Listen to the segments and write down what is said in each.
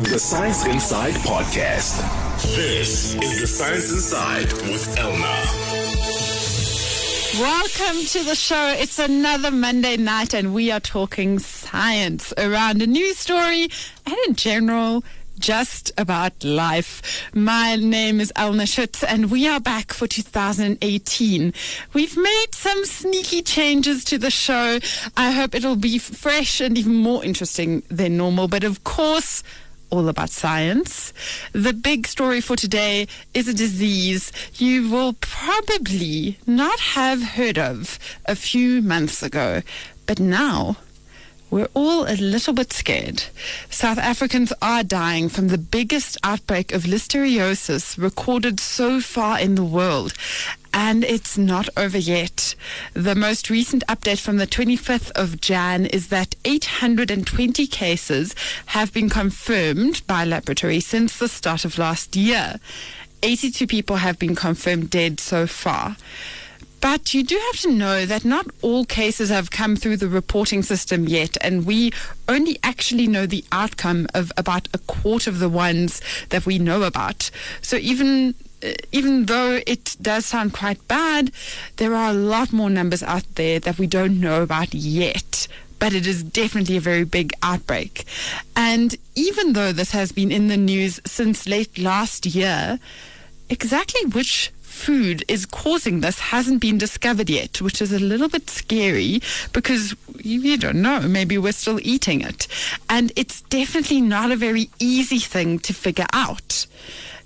The Science Inside Podcast. This is The Science Inside with Elna. Welcome to the show. It's another Monday night, and we are talking science around a news story and in general, just about life. My name is Elna Schutz, and we are back for 2018. We've made some sneaky changes to the show. I hope it'll be fresh and even more interesting than normal, but of course, all about science. The big story for today is a disease you will probably not have heard of a few months ago, but now we're all a little bit scared. South Africans are dying from the biggest outbreak of listeriosis recorded so far in the world. And it's not over yet. The most recent update from the 25th of Jan is that 820 cases have been confirmed by laboratory since the start of last year. 82 people have been confirmed dead so far. But you do have to know that not all cases have come through the reporting system yet, and we only actually know the outcome of about a quarter of the ones that we know about. So even Uh, even though it does sound quite bad, there are a lot more numbers out there that we don't know about yet. But it is definitely a very big outbreak. And even though this has been in the news since late last year, exactly which food is causing this hasn't been discovered yet, which is a little bit scary because you, you, don't know. Maybe we're still eating it. And it's definitely not a very easy thing to figure out.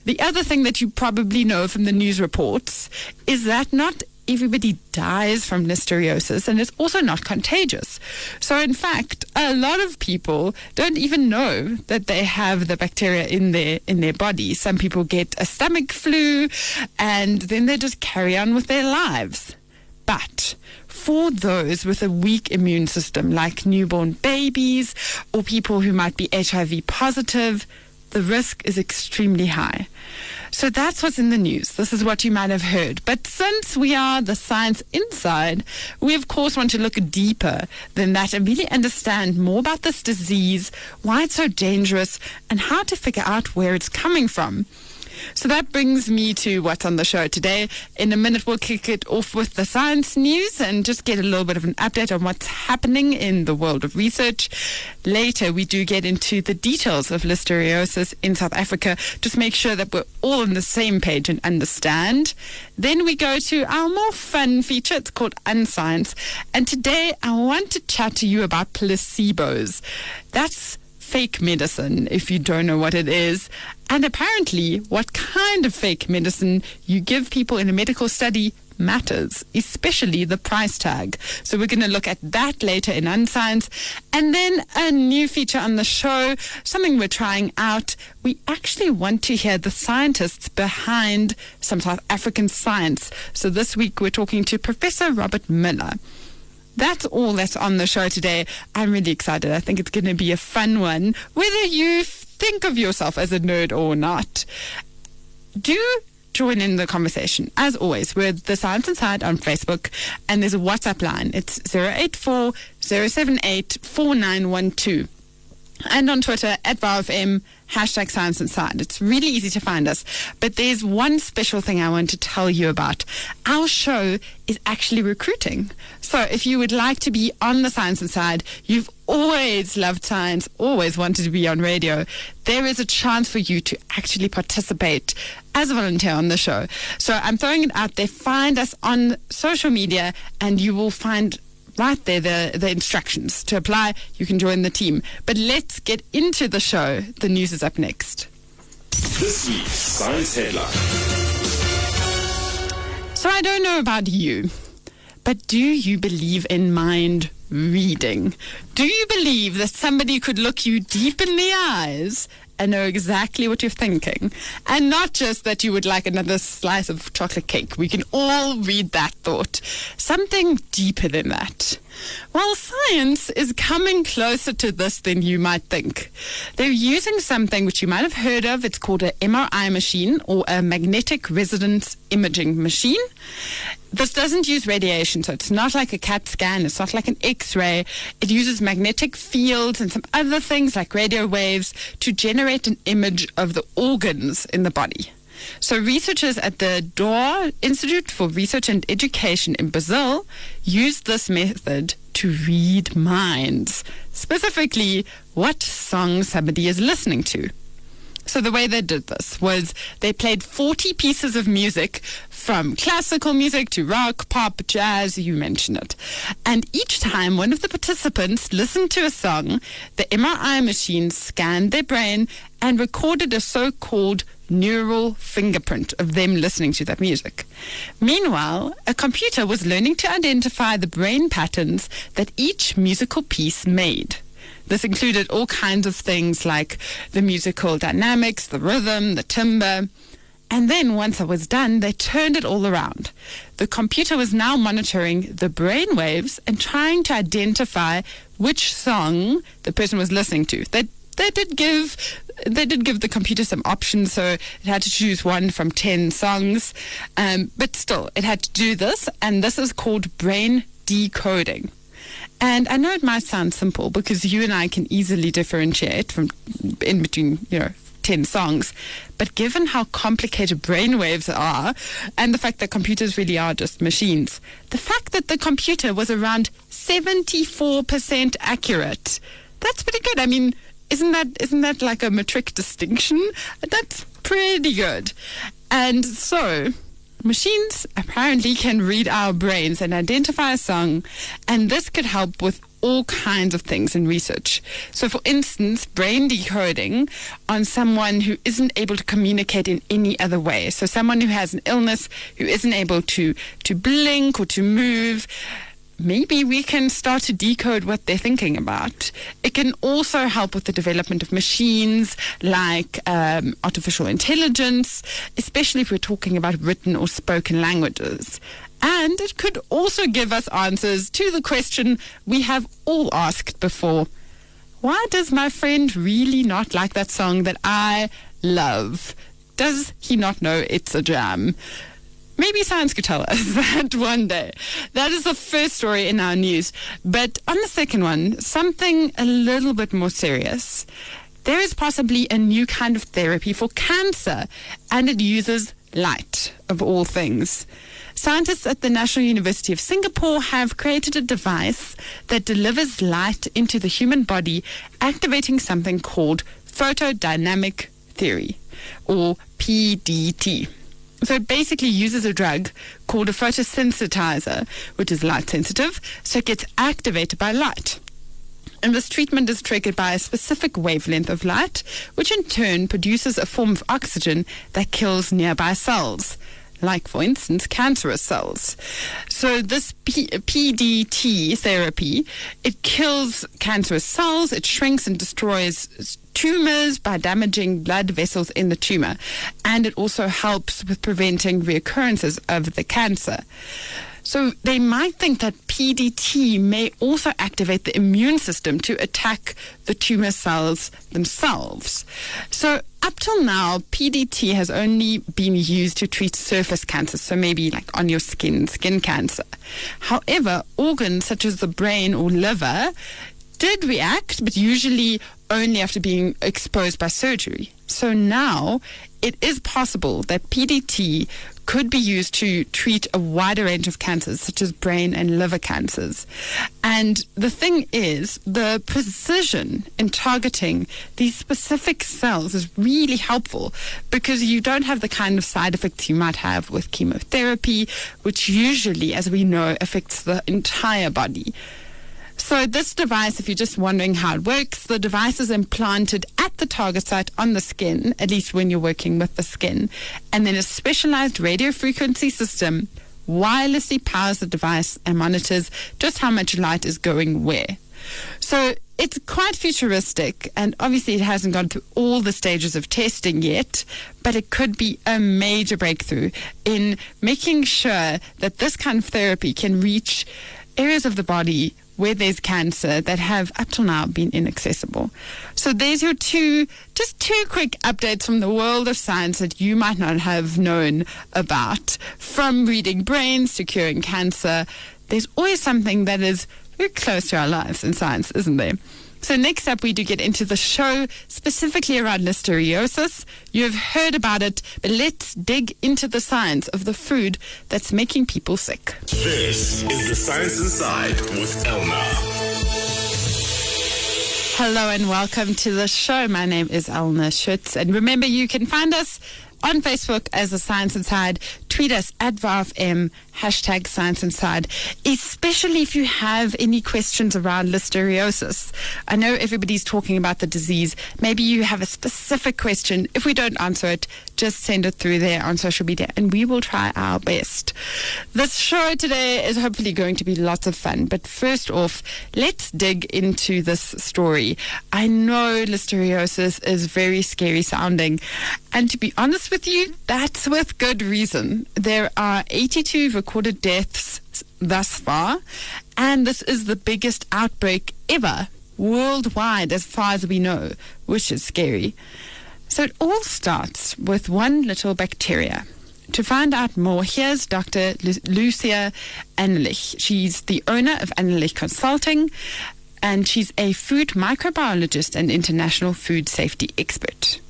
The other thing that you probably know from the news reports is that not everybody dies from listeriosis and it's also not contagious. So, in fact, a lot of people don't even know that they have the bacteria in their in their body. Some people get a stomach flu and then they just carry on with their lives. But for those with a weak immune system, like newborn babies or people who might be HIV positive, the risk is extremely high. So that's what's in the news. This is what you might have heard. But since we are the science inside, we of course want to look deeper than that and really understand more about this disease, why it's so dangerous, and how to figure out where it's coming from. So that brings me to what's on the show today. In a minute, we'll kick it off with the science news and just get a little bit of an update on what's happening in the world of research. Later, we do get into the details of listeriosis in South Africa. Just make sure that we're all on the same page and understand. Then we go to our more fun feature. It's called Unscience. And today, I want to chat to you about placebos. That's fake medicine if you don't know what it is. And apparently, what kind of fake medicine you give people in a medical study matters, especially the price tag. So we're going to look at that later in Unscience. And then a new feature on the show, something we're trying out. We actually want to hear the scientists behind some South African science. So this week we're talking to Professor Robert Miller. That's all that's on the show today. I'm really excited. I think it's going to be a fun one, whether you think of yourself as a nerd or not. Do join in the conversation. As always, we're the Science Inside on Facebook, and there's a WhatsApp line. It's 084 078 4912 and on Twitter at VowFM, hashtag Science Inside. It's really easy to find us. But there's one special thing I want to tell you about. Our show is actually recruiting. So if you would like to be on the Science Inside, you've always loved science, always wanted to be on radio, there is a chance for you to actually participate as a volunteer on the show. So I'm throwing it out there. Find us on social media and you will find right there the, the instructions to apply. You can join the team. But let's get into the show. The news is up next. This week's Science Headline. So I don't know about you, but do you believe in mind reading? Do you believe that somebody could look you deep in the eyes and know exactly what you're thinking. And not just that you would like another slice of chocolate cake. We can all read that thought. Something deeper than that. Well, science is coming closer to this than you might think. They're using something which you might have heard of. It's called an MRI machine or a magnetic resonance imaging machine. This doesn't use radiation, so it's not like a CAT scan, it's not like an X ray. It uses magnetic fields and some other things like radio waves to generate generate an image of the organs in the body. So, researchers at the D'Or Institute for Research and Education in Brazil used this method to read minds, specifically what song somebody is listening to. So the way they did this was they played 40 pieces of music from classical music to rock, pop, jazz, you mention it. And each time one of the participants listened to a song, the MRI machine scanned their brain and recorded a so-called neural fingerprint of them listening to that music. Meanwhile, a computer was learning to identify the brain patterns that each musical piece made. This included all kinds of things like the musical dynamics, the rhythm, the timbre. And then once I was done, they turned it all around. The computer was now monitoring the brain waves and trying to identify which song the person was listening to. They they did give they did give the computer some options, so it had to choose one from ten songs, um, but still it had to do this, and this is called brain decoding. And I know it might sound simple because you and I can easily differentiate from in between, you know, 10 songs. But given how complicated brainwaves are and the fact that computers really are just machines, the fact that the computer was around 74% accurate, that's pretty good. I mean, isn't that isn't that like a metric distinction? That's pretty good. And so Machines apparently can read our brains and identify a song, and this could help with all kinds of things in research. So, for instance, brain decoding on someone who isn't able to communicate in any other way. So, someone who has an illness, who isn't able to, to blink or to move maybe we can start to decode what they're thinking about. It can also help with the development of machines like um, artificial intelligence, especially if we're talking about written or spoken languages. And it could also give us answers to the question we have all asked before Why does my friend really not like that song that I love? Does he not know it's a jam? Maybe science could tell us that one day. That is the first story in our news. But on the second one, something a little bit more serious. There is possibly a new kind of therapy for cancer, and it uses light, of all things. Scientists at the National University of Singapore have created a device that delivers light into the human body, activating something called photodynamic therapy, or PDT. So it basically uses a drug called a photosensitizer, which is light sensitive, so it gets activated by light. And this treatment is triggered by a specific wavelength of light, which in turn produces a form of oxygen that kills nearby cells like, for instance, cancerous cells. So this P- PDT therapy, it kills cancerous cells, it shrinks and destroys tumors by damaging blood vessels in the tumor, and it also helps with preventing reoccurrences of the cancer. So they might think that PDT may also activate the immune system to attack the tumor cells themselves. So up till now, PDT has only been used to treat surface cancers, so maybe like on your skin, skin cancer. However, organs such as the brain or liver did react, but usually only after being exposed by surgery. So now it is possible that PDT could be used to treat a wider range of cancers, such as brain and liver cancers. And the thing is, the precision in targeting these specific cells is really helpful because you don't have the kind of side effects you might have with chemotherapy, which usually, as we know, affects the entire body. So this device, if you're just wondering how it works, the device is implanted at the target site on the skin, at least when you're working with the skin, and then a specialized radio frequency system wirelessly powers the device and monitors just how much light is going where. So it's quite futuristic, and obviously it hasn't gone through all the stages of testing yet, but it could be a major breakthrough in making sure that this kind of therapy can reach areas of the body where there's cancer that have up till now been inaccessible. So there's your two, just two quick updates from the world of science that you might not have known about. From reading brains to curing cancer, there's always something that is very close to our lives in science, isn't there? So next up, we do get into the show specifically around listeriosis. You've heard about it, but let's dig into the science of the food that's making people sick. This is the Science Inside with Elna. Hello and welcome to the show. My name is Elna Schutz. And remember, you can find us on Facebook as the Science Inside. Tweet us at VowFM, hashtag Science Inside, especially if you have any questions around listeriosis. I know everybody's talking about the disease. Maybe you have a specific question. If we don't answer it, just send it through there on social media and we will try our best. This show today is hopefully going to be lots of fun. But first off, let's dig into this story. I know listeriosis is very scary sounding. And to be honest with you, that's with good reason. There are 82 recorded deaths thus far, and this is the biggest outbreak ever worldwide, as far as we know, which is scary. So it all starts with one little bacteria. To find out more, here's Dr. Lu- Lucia Anelich. She's the owner of Anelich Consulting, and she's a food microbiologist and international food safety expert.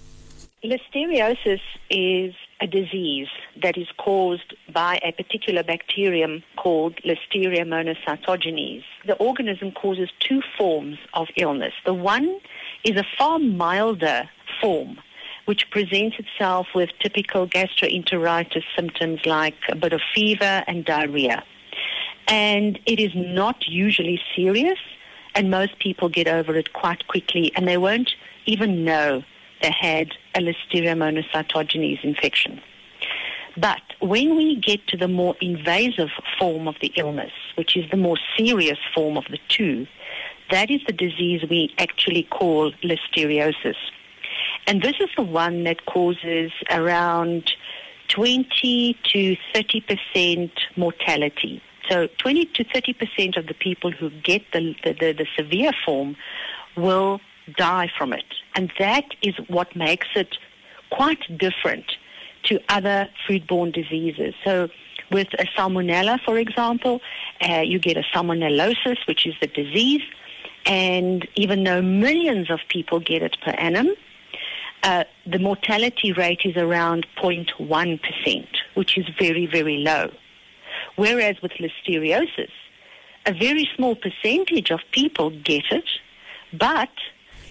Listeriosis is a disease that is caused by a particular bacterium called Listeria monocytogenes. The organism causes two forms of illness. The one is a far milder form which presents itself with typical gastroenteritis symptoms like a bit of fever and diarrhea. And it is not usually serious, and most people get over it quite quickly, and they won't even know they had a Listeria monocytogenes infection. But when we get to the more invasive form of the illness, which is the more serious form of the two, that is the disease we actually call listeriosis. And this is the one that causes around 20 to 30 percent mortality. So 20 to 30 percent of the people who get the, the, the, the severe form will die from it. And that is what makes it quite different to other foodborne diseases. So with a salmonella, for example, uh, you get a salmonellosis, which is the disease, and even though millions of people get it per annum, uh, the mortality rate is around 0.1%, which is very, very low. Whereas with listeriosis, a very small percentage of people get it, but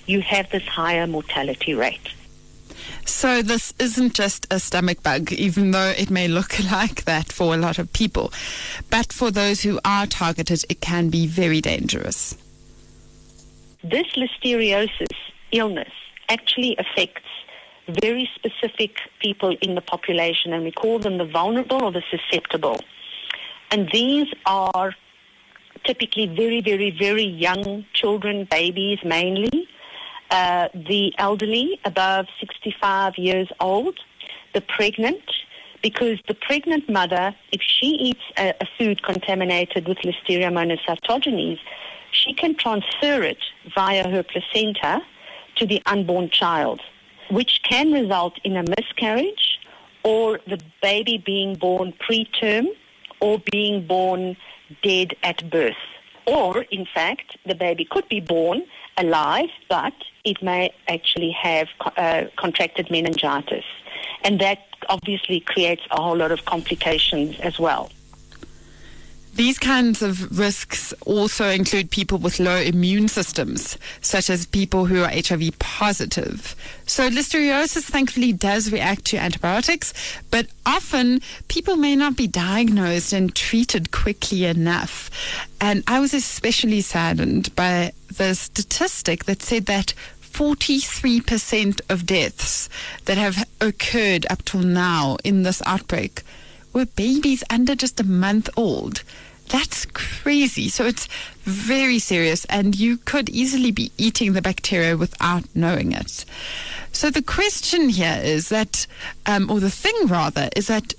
you have this higher mortality rate. So this isn't just a stomach bug, even though it may look like that for a lot of people. But for those who are targeted, it can be very dangerous. This listeriosis illness actually affects very specific people in the population, and we call them the vulnerable or the susceptible. And these are typically very, very, very young children, babies mainly, uh, the elderly above 65 years old, the pregnant, because the pregnant mother, if she eats a, a food contaminated with Listeria monocytogenes, she can transfer it via her placenta to the unborn child, which can result in a miscarriage or the baby being born preterm or being born dead at birth. Or, in fact, the baby could be born alive, but it may actually have uh, contracted meningitis. And that obviously creates a whole lot of complications as well. These kinds of risks also include people with low immune systems, such as people who are HIV positive. So listeriosis thankfully does react to antibiotics, but often people may not be diagnosed and treated quickly enough. And I was especially saddened by the statistic that said that 43% of deaths that have occurred up till now in this outbreak were babies under just a month old. That's crazy. So it's very serious, and you could easily be eating the bacteria without knowing it. So the question here is that, um, or the thing rather, is that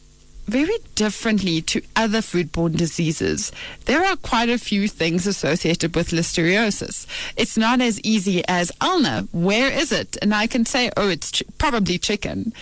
very differently to other foodborne diseases, there are quite a few things associated with listeriosis. It's not as easy as, Elna, where is it? And I can say, oh, it's ch- probably chicken.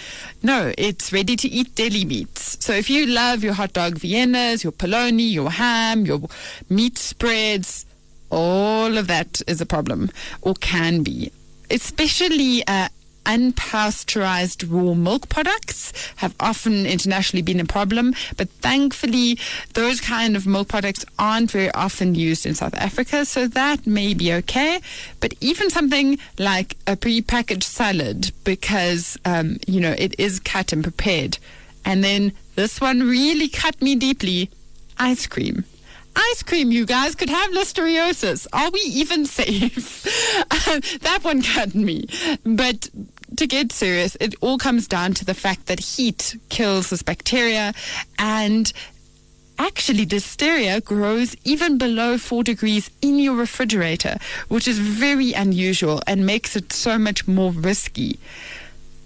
No, it's ready to eat deli meats. So if you love your hot dog Viennas, your polony, your ham, your meat spreads, all of that is a problem or can be, especially uh, unpasteurized raw milk products have often internationally been a problem, but thankfully those kind of milk products aren't very often used in South Africa, so that may be okay. But even something like a pre-packaged salad, because um, you know it is cut and prepared, and then this one really cut me deeply: ice cream ice cream, you guys, could have listeriosis. Are we even safe? Um, that one cut me. But to get serious, it all comes down to the fact that heat kills this bacteria and actually listeria grows even below 4 degrees in your refrigerator, which is very unusual and makes it so much more risky.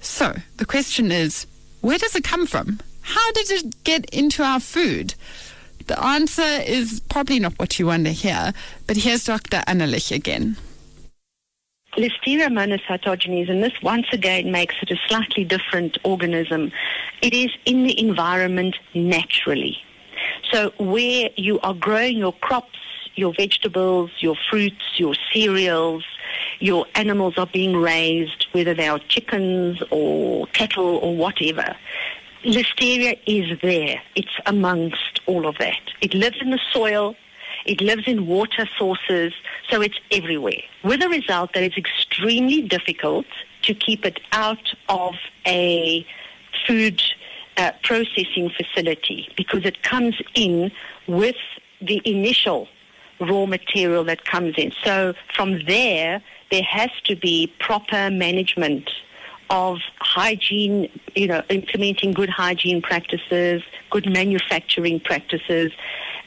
So, the question is, where does it come from? How did it get into our food? The answer is probably not what you want to hear, but here's Dr. Anelich again. Listeria monocytogenes, and this once again makes it a slightly different organism. It is in the environment naturally. So where you are growing your crops, your vegetables, your fruits, your cereals, your animals are being raised, whether they are chickens or cattle or whatever, Listeria is there. It's amongst all of that. It lives in the soil. It lives in water sources, so it's everywhere. With the result that it's extremely difficult to keep it out of a food uh, processing facility because it comes in with the initial raw material that comes in. So from there, there has to be proper management of hygiene, you know, implementing good hygiene practices, good manufacturing practices,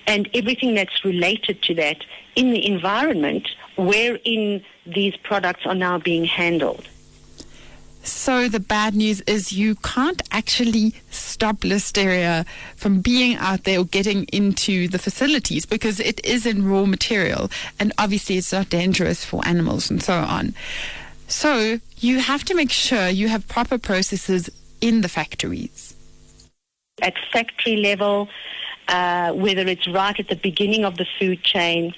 and everything that's related to that in the environment wherein these products are now being handled. So the bad news is you can't actually stop listeria from being out there or getting into the facilities because it is in raw material and obviously it's not dangerous for animals and so on. So you have to make sure you have proper processes in the factories. At factory level, uh, whether it's right at the beginning of the food chain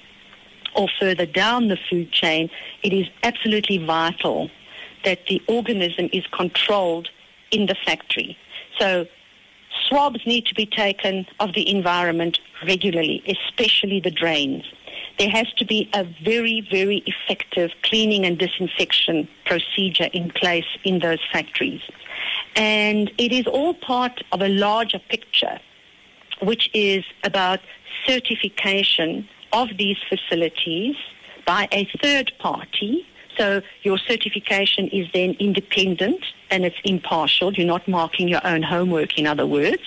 or further down the food chain, it is absolutely vital that the organism is controlled in the factory. So swabs need to be taken of the environment regularly, especially the drains there has to be a very, very effective cleaning and disinfection procedure in place in those factories. And it is all part of a larger picture, which is about certification of these facilities by a third party. So your certification is then independent and it's impartial. You're not marking your own homework, in other words.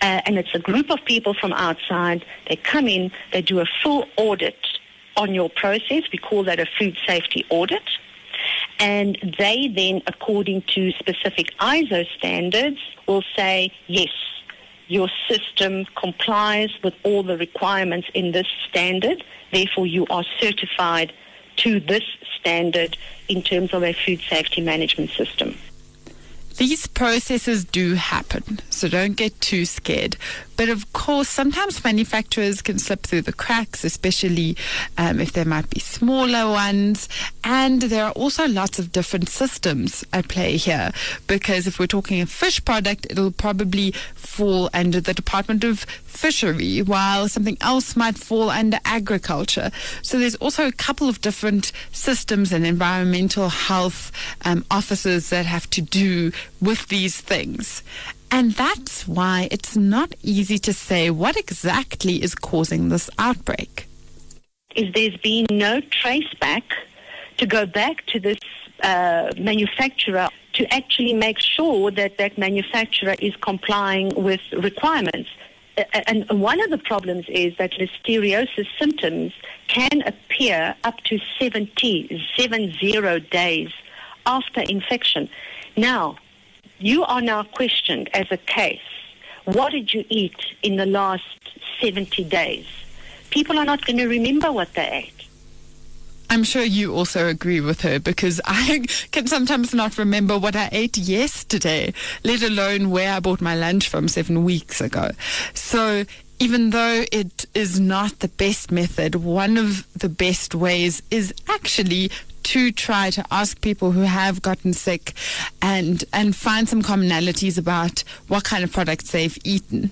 Uh, and it's a group of people from outside. They come in, they do a full audit on your process. We call that a food safety audit. And they then, according to specific ISO standards, will say, yes, your system complies with all the requirements in this standard. Therefore, you are certified to this standard in terms of a food safety management system. These processes do happen, so don't get too scared. But of course, sometimes manufacturers can slip through the cracks, especially um, if there might be smaller ones. And there are also lots of different systems at play here, because if we're talking a fish product, it'll probably fall under the Department of Fishery, while something else might fall under agriculture. So there's also a couple of different systems and environmental health um, that have to do with these things. And that's why it's not easy to say what exactly is causing this outbreak. Is there's been no trace back to go back to this uh, manufacturer to actually make sure that that manufacturer is complying with requirements. And one of the problems is that listeriosis symptoms can appear up to 70, 70 days after infection. Now, you are now questioned as a case. What did you eat in the last 70 days? People are not going to remember what they ate. I'm sure you also agree with her because I can sometimes not remember what I ate yesterday, let alone where I bought my lunch from seven weeks ago. So even though it is not the best method, one of the best ways is actually to try to ask people who have gotten sick and and find some commonalities about what kind of products they've eaten.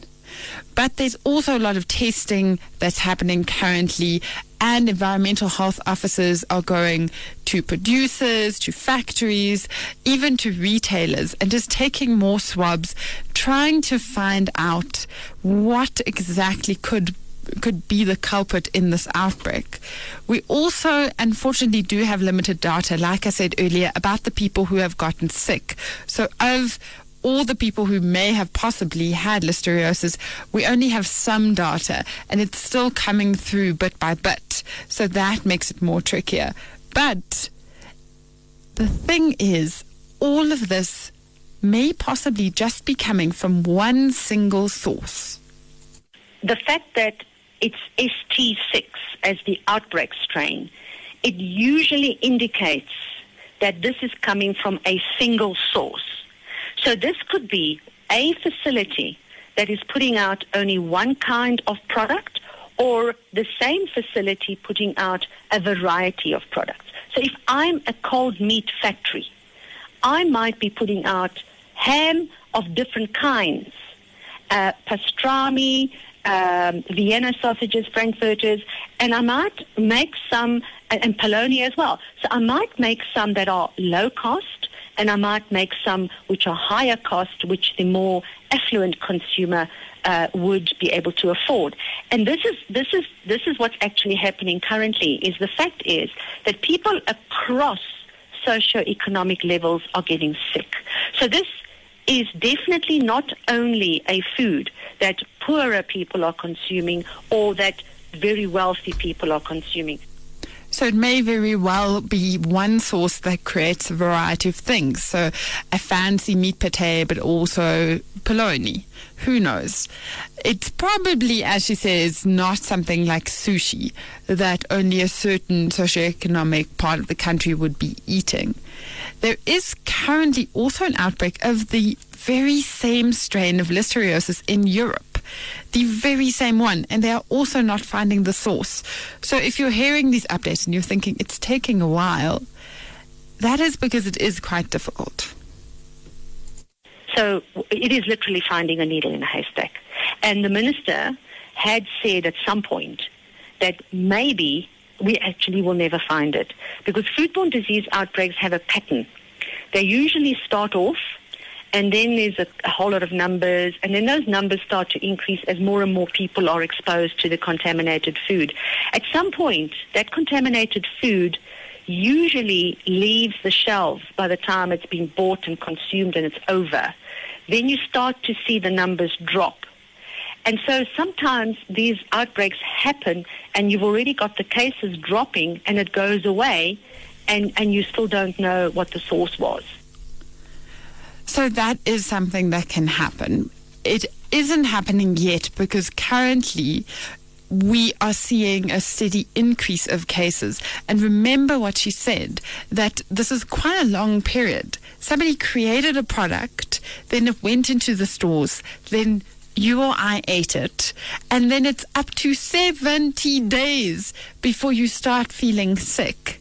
But there's also a lot of testing that's happening currently, and environmental health officers are going to producers, to factories, even to retailers, and just taking more swabs, trying to find out what exactly could could be the culprit in this outbreak. We also, unfortunately, do have limited data, like I said earlier, about the people who have gotten sick. So, of all the people who may have possibly had listeriosis, we only have some data and it's still coming through bit by bit. So that makes it more trickier. But the thing is, all of this may possibly just be coming from one single source. The fact that it's ST6 as the outbreak strain, it usually indicates that this is coming from a single source. So this could be a facility that is putting out only one kind of product or the same facility putting out a variety of products. So if I'm a cold meat factory, I might be putting out ham of different kinds, uh, pastrami, um, Vienna sausages, Frankfurters, and I might make some, and polony as well. So I might make some that are low cost and I might make some which are higher cost, which the more affluent consumer uh, would be able to afford. And this is this is this is what's actually happening currently. Is the fact is that people across socioeconomic levels are getting sick. So this is definitely not only a food that poorer people are consuming or that very wealthy people are consuming. So it may very well be one source that creates a variety of things. So a fancy meat pate, but also polony. Who knows? It's probably, as she says, not something like sushi that only a certain socioeconomic part of the country would be eating. There is currently also an outbreak of the very same strain of listeriosis in Europe the very same one, and they are also not finding the source. So if you're hearing these updates and you're thinking it's taking a while, that is because it is quite difficult. So it is literally finding a needle in a haystack. And the minister had said at some point that maybe we actually will never find it because foodborne disease outbreaks have a pattern. They usually start off and then there's a, a, whole lot of numbers, and then those numbers start to increase as more and more people are exposed to the contaminated food. At some point, that contaminated food usually leaves the shelves by the time it's been bought and consumed and it's over. Then you start to see the numbers drop. And so sometimes these outbreaks happen and you've already got the cases dropping and it goes away and, and you still don't know what the source was. So that is something that can happen. It isn't happening yet because currently we are seeing a steady increase of cases. And remember what she said that this is quite a long period. Somebody created a product, then it went into the stores, then you or I ate it, and then it's up to 70 days before you start feeling sick.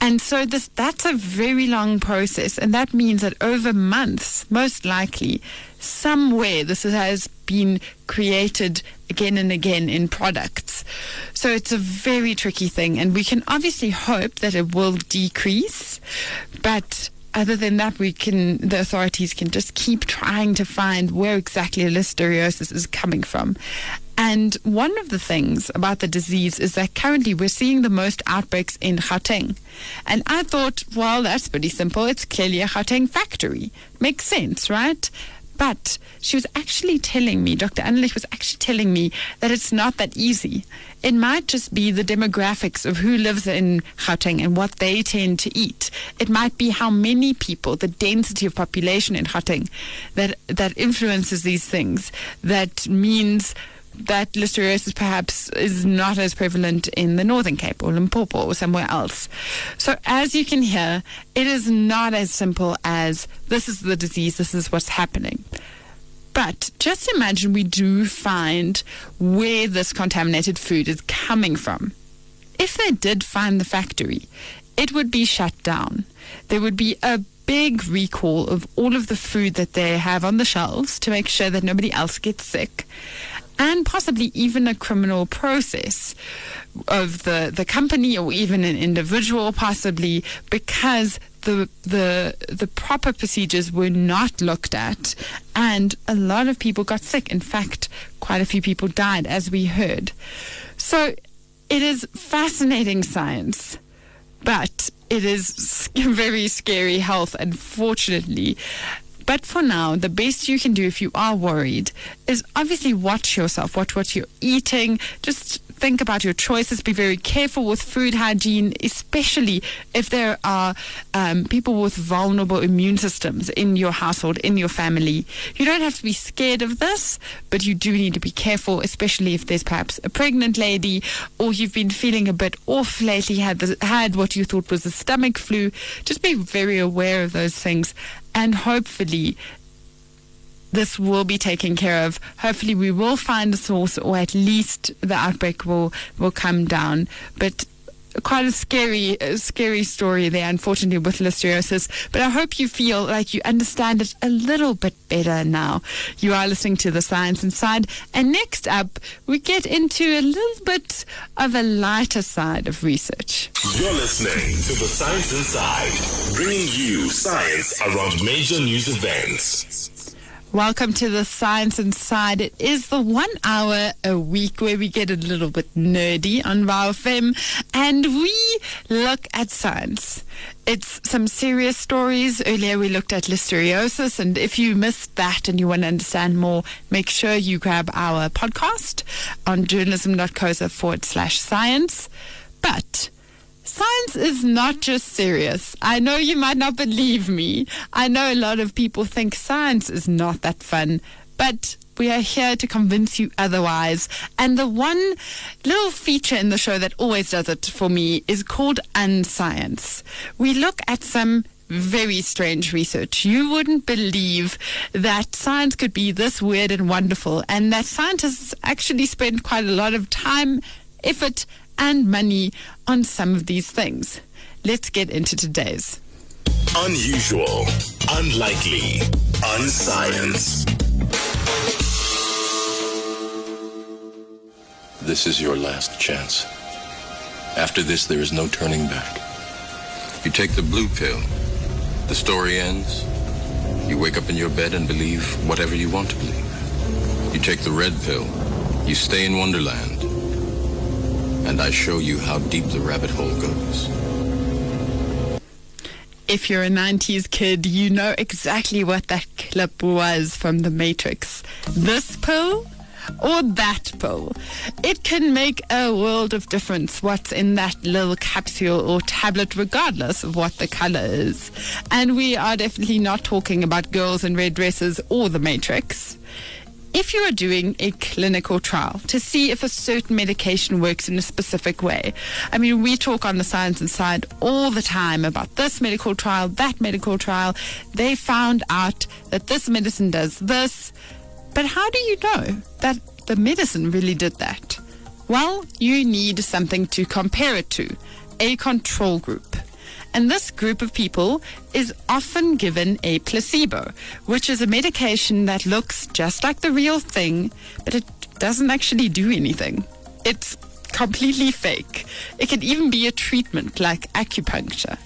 And so this that's a very long process, and that means that over months, most likely, somewhere this has been created again and again in products. So it's a very tricky thing, and we can obviously hope that it will decrease, but other than that, we can the authorities can just keep trying to find where exactly listeriosis is coming from. And one of the things about the disease is that currently we're seeing the most outbreaks in Gauteng. And I thought, well, that's pretty simple. It's clearly a Gauteng factory. Makes sense, right? But she was actually telling me, Dr. Anelich was actually telling me that it's not that easy. It might just be the demographics of who lives in Gauteng and what they tend to eat. It might be how many people, the density of population in Gauteng, that, that influences these things. That means that listeriosis perhaps is not as prevalent in the Northern Cape or Limpopo or somewhere else. So as you can hear, it is not as simple as this is the disease, this is what's happening. But just imagine we do find where this contaminated food is coming from. If they did find the factory, it would be shut down. There would be a big recall of all of the food that they have on the shelves to make sure that nobody else gets sick and possibly even a criminal process of the, the company or even an individual possibly because the the the proper procedures were not looked at and a lot of people got sick. In fact quite a few people died as we heard. So it is fascinating science but it is very scary health unfortunately but for now, the best you can do if you are worried is obviously watch yourself, watch what you're eating. Just think about your choices. Be very careful with food hygiene, especially if there are um, people with vulnerable immune systems in your household, in your family. You don't have to be scared of this, but you do need to be careful, especially if there's perhaps a pregnant lady or you've been feeling a bit off lately, had, the, had what you thought was a stomach flu. Just be very aware of those things and hopefully this will be taken care of. Hopefully, we will find a source, or at least the outbreak will will come down. But quite a scary, scary story there, unfortunately, with listeriosis. But I hope you feel like you understand it a little bit better now. You are listening to the Science Inside, and next up, we get into a little bit of a lighter side of research. You're listening to the Science Inside, bringing you science around major news events. Welcome to the Science Inside. It is the one hour a week where we get a little bit nerdy on VOW and we look at science. It's some serious stories. Earlier we looked at listeriosis, and if you missed that and you want to understand more, make sure you grab our podcast on journalism.coza forward slash science. But Science is not just serious. I know you might not believe me. I know a lot of people think science is not that fun, but we are here to convince you otherwise. And the one little feature in the show that always does it for me is called Unscience. We look at some very strange research. You wouldn't believe that science could be this weird and wonderful, and that scientists actually spend quite a lot of time, effort, and money on some of these things. Let's get into today's. Unusual, unlikely, unscience. This is your last chance. After this, there is no turning back. You take the blue pill, the story ends. You wake up in your bed and believe whatever you want to believe. You take the red pill, you stay in Wonderland, and I show you how deep the rabbit hole goes. If you're a 90s kid, you know exactly what that clip was from The Matrix. This pill or that pill. It can make a world of difference what's in that little capsule or tablet, regardless of what the color is. And we are definitely not talking about girls in red dresses or The Matrix if you are doing a clinical trial to see if a certain medication works in a specific way, I mean, we talk on the Science Inside all the time about this medical trial, that medical trial. They found out that this medicine does this. But how do you know that the medicine really did that? Well, you need something to compare it to a control group. And this group of people is often given a placebo, which is a medication that looks just like the real thing, but it doesn't actually do anything. It's completely fake. It can even be a treatment like acupuncture.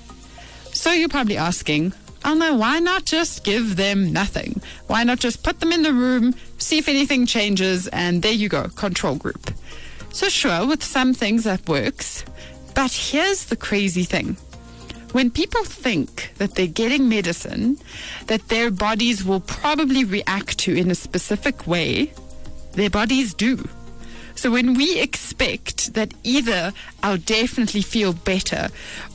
So you're probably asking, oh no, why not just give them nothing? Why not just put them in the room, see if anything changes, and there you go, control group. So sure, with some things that works, but here's the crazy thing. When people think that they're getting medicine that their bodies will probably react to in a specific way, their bodies do. So when we expect that either I'll definitely feel better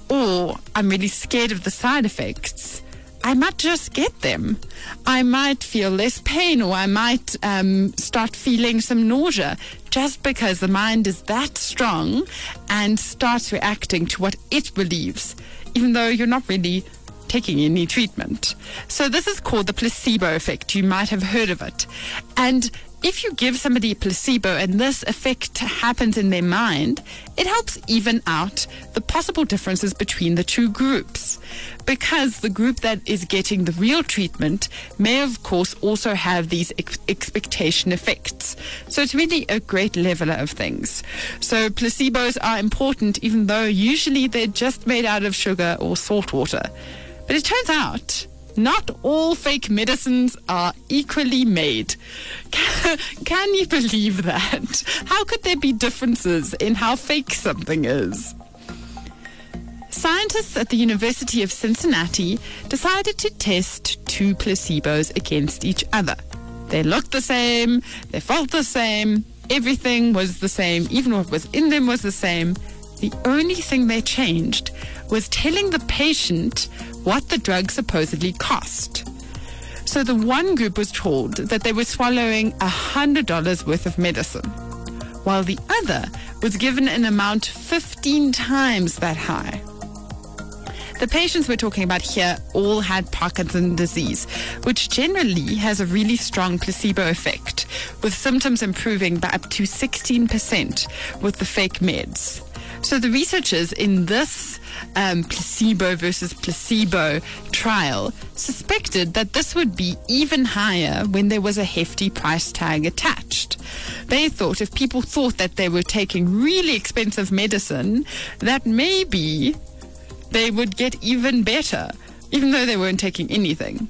or I'm really scared of the side effects, I might just get them. I might feel less pain or I might um, start feeling some nausea just because the mind is that strong and starts reacting to what it believes even though you're not really taking any treatment. So this is called the placebo effect. You might have heard of it. And if you give somebody a placebo and this effect happens in their mind, it helps even out the possible differences between the two groups. Because the group that is getting the real treatment may, of course, also have these ex- expectation effects. So it's really a great leveler of things. So placebos are important, even though usually they're just made out of sugar or salt water. But it turns out not all fake medicines are equally made. Can you believe that? How could there be differences in how fake something is? Scientists at the University of Cincinnati decided to test two placebos against each other. They looked the same, they felt the same, everything was the same, even what was in them was the same. The only thing they changed was telling the patient what the drug supposedly cost. So the one group was told that they were swallowing $100 worth of medicine, while the other was given an amount 15 times that high. The patients we're talking about here all had Parkinson's disease, which generally has a really strong placebo effect, with symptoms improving by up to 16% with the fake meds. So the researchers in this um, placebo versus placebo trial suspected that this would be even higher when there was a hefty price tag attached. They thought if people thought that they were taking really expensive medicine, that maybe they would get even better, even though they weren't taking anything.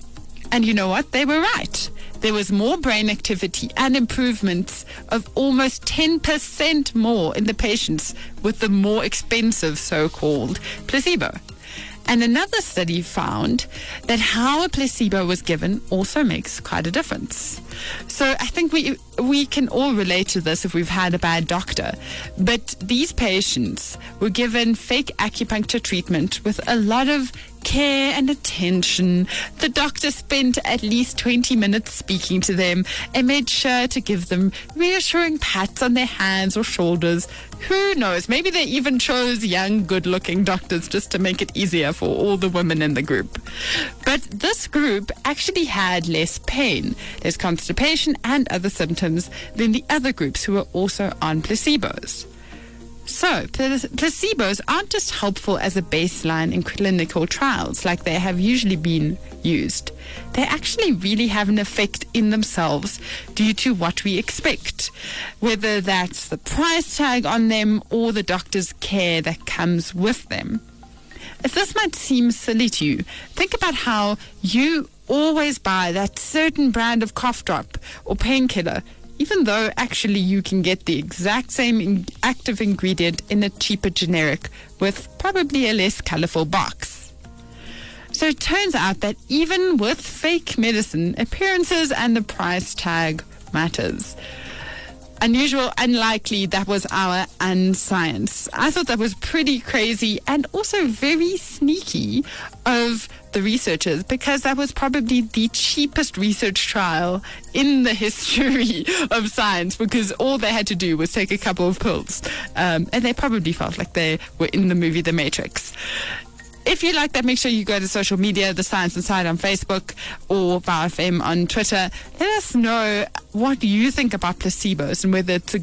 And you know what? They were right there was more brain activity and improvements of almost 10% more in the patients with the more expensive so called placebo. And another study found that how a placebo was given also makes quite a difference. So I think we we can all relate to this if we've had a bad doctor. But these patients were given fake acupuncture treatment with a lot of care and attention. The doctor spent at least 20 minutes speaking to them and made sure to give them reassuring pats on their hands or shoulders. Who knows? Maybe they even chose young, good looking doctors just to make it easier for all the women in the group. But this group actually had less pain, less constipation, and other symptoms than the other groups who were also on placebos. So, placebos aren't just helpful as a baseline in clinical trials like they have usually been used. They actually really have an effect in themselves due to what we expect, whether that's the price tag on them or the doctor's care that comes with them. If this might seem silly to you, think about how you always buy that certain brand of cough drop or painkiller even though actually you can get the exact same in- active ingredient in a cheaper generic with probably a less colorful box. So it turns out that even with fake medicine, appearances and the price tag matters unusual, unlikely, that was our unscience. I thought that was pretty crazy and also very sneaky of the researchers because that was probably the cheapest research trial in the history of science because all they had to do was take a couple of pills. Um, and they probably felt like they were in the movie The Matrix. If you like that, make sure you go to social media, The Science Inside on Facebook or BFM on Twitter. Let us know what you think about placebos and whether it's a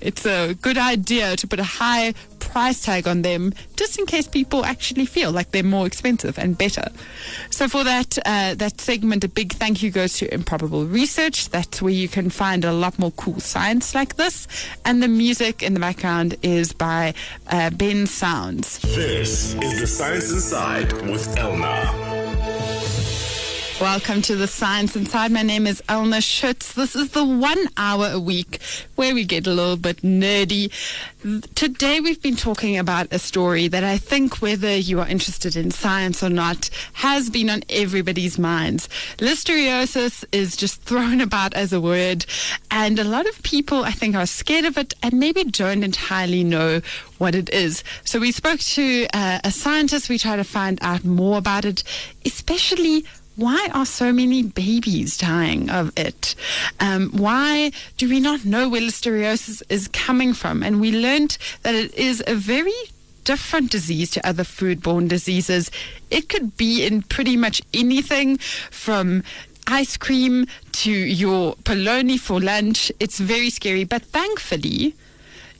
it's a good idea to put a high price tag on them just in case people actually feel like they're more expensive and better. So for that uh, that segment, a big thank you goes to Improbable Research. That's where you can find a lot more cool science like this. And the music in the background is by uh, Ben Sounds. This is the Science Inside with Elna. Welcome to the Science Inside. My name is Elna Schutz. This is the one hour a week where we get a little bit nerdy. Today we've been talking about a story that I think, whether you are interested in science or not, has been on everybody's minds. Listeriosis is just thrown about as a word, and a lot of people, I think, are scared of it and maybe don't entirely know what it is. So we spoke to uh, a scientist. We try to find out more about it, especially why are so many babies dying of it? Um, why do we not know where listeriosis is coming from? And we learned that it is a very different disease to other foodborne diseases. It could be in pretty much anything from ice cream to your polony for lunch. It's very scary, but thankfully,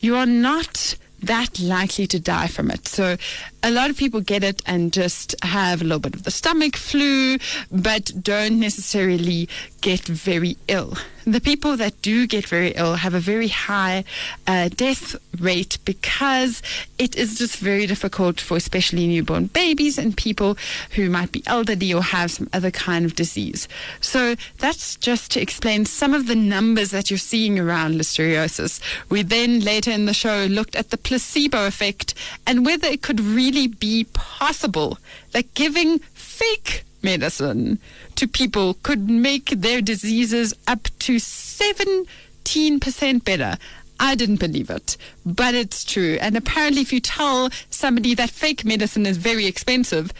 you are not that likely to die from it. So a lot of people get it and just have a little bit of the stomach flu, but don't necessarily get very ill. The people that do get very ill have a very high uh, death rate because it is just very difficult for especially newborn babies and people who might be elderly or have some other kind of disease. So that's just to explain some of the numbers that you're seeing around listeriosis. We then later in the show looked at the placebo effect and whether it could really be possible that giving fake medicine to people could make their diseases up to 17% better. I didn't believe it, but it's true. And apparently, if you tell somebody that fake medicine is very expensive,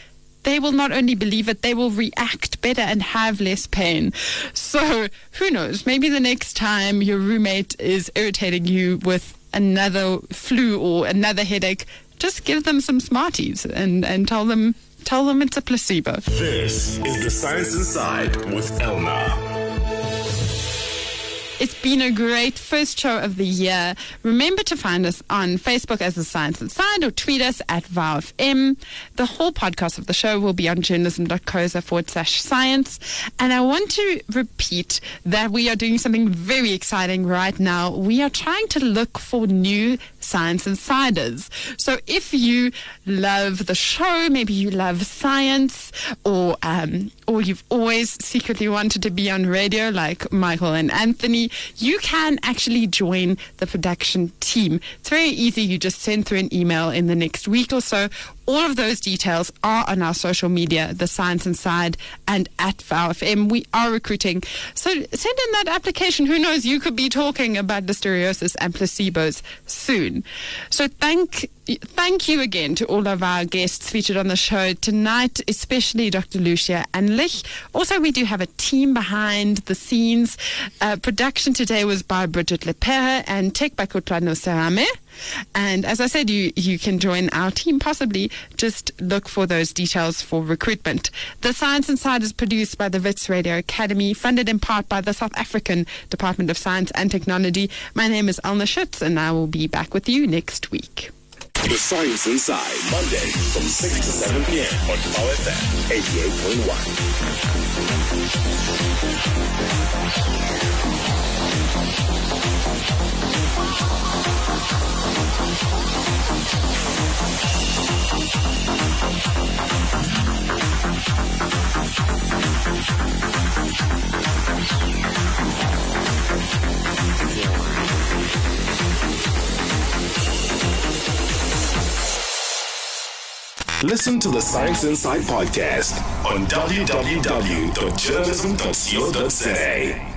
they will not only believe it, they will react better and have less pain. So, who knows? Maybe the next time your roommate is irritating you with another flu or another headache, just give them some Smarties and, and tell them tell them it's a placebo. This is The Science Inside with Elna. It's been a great first show of the year. Remember to find us on Facebook as The Science Inside or tweet us at VowFM. The whole podcast of the show will be on journalism.coza forward slash science. And I want to repeat that we are doing something very exciting right now. We are trying to look for new science insiders. So if you love the show, maybe you love science, or um, or you've always secretly wanted to be on radio like Michael and Anthony, you can actually join the production team. It's very easy. You just send through an email in the next week or so. All of those details are on our social media, The Science Inside and at VowFM. We are recruiting. So send in that application. Who knows? You could be talking about listeriosis and placebos soon. So thank thank you again to all of our guests featured on the show tonight, especially Dr. Lucia Anelich. Also, we do have a team behind the scenes. Uh, production today was by Bridget Lepere and tech by Kutlano Serame. And as I said, you, you can join our team possibly. Just look for those details for recruitment. The Science Inside is produced by the Wits Radio Academy, funded in part by the South African Department of Science and Technology. My name is Elna Schutz, and I will be back with you next week. The Science Inside, Monday from 6 to 7 p.m. on Power FM 88.1. Listen to the Science Inside podcast on www.journalism.co.za.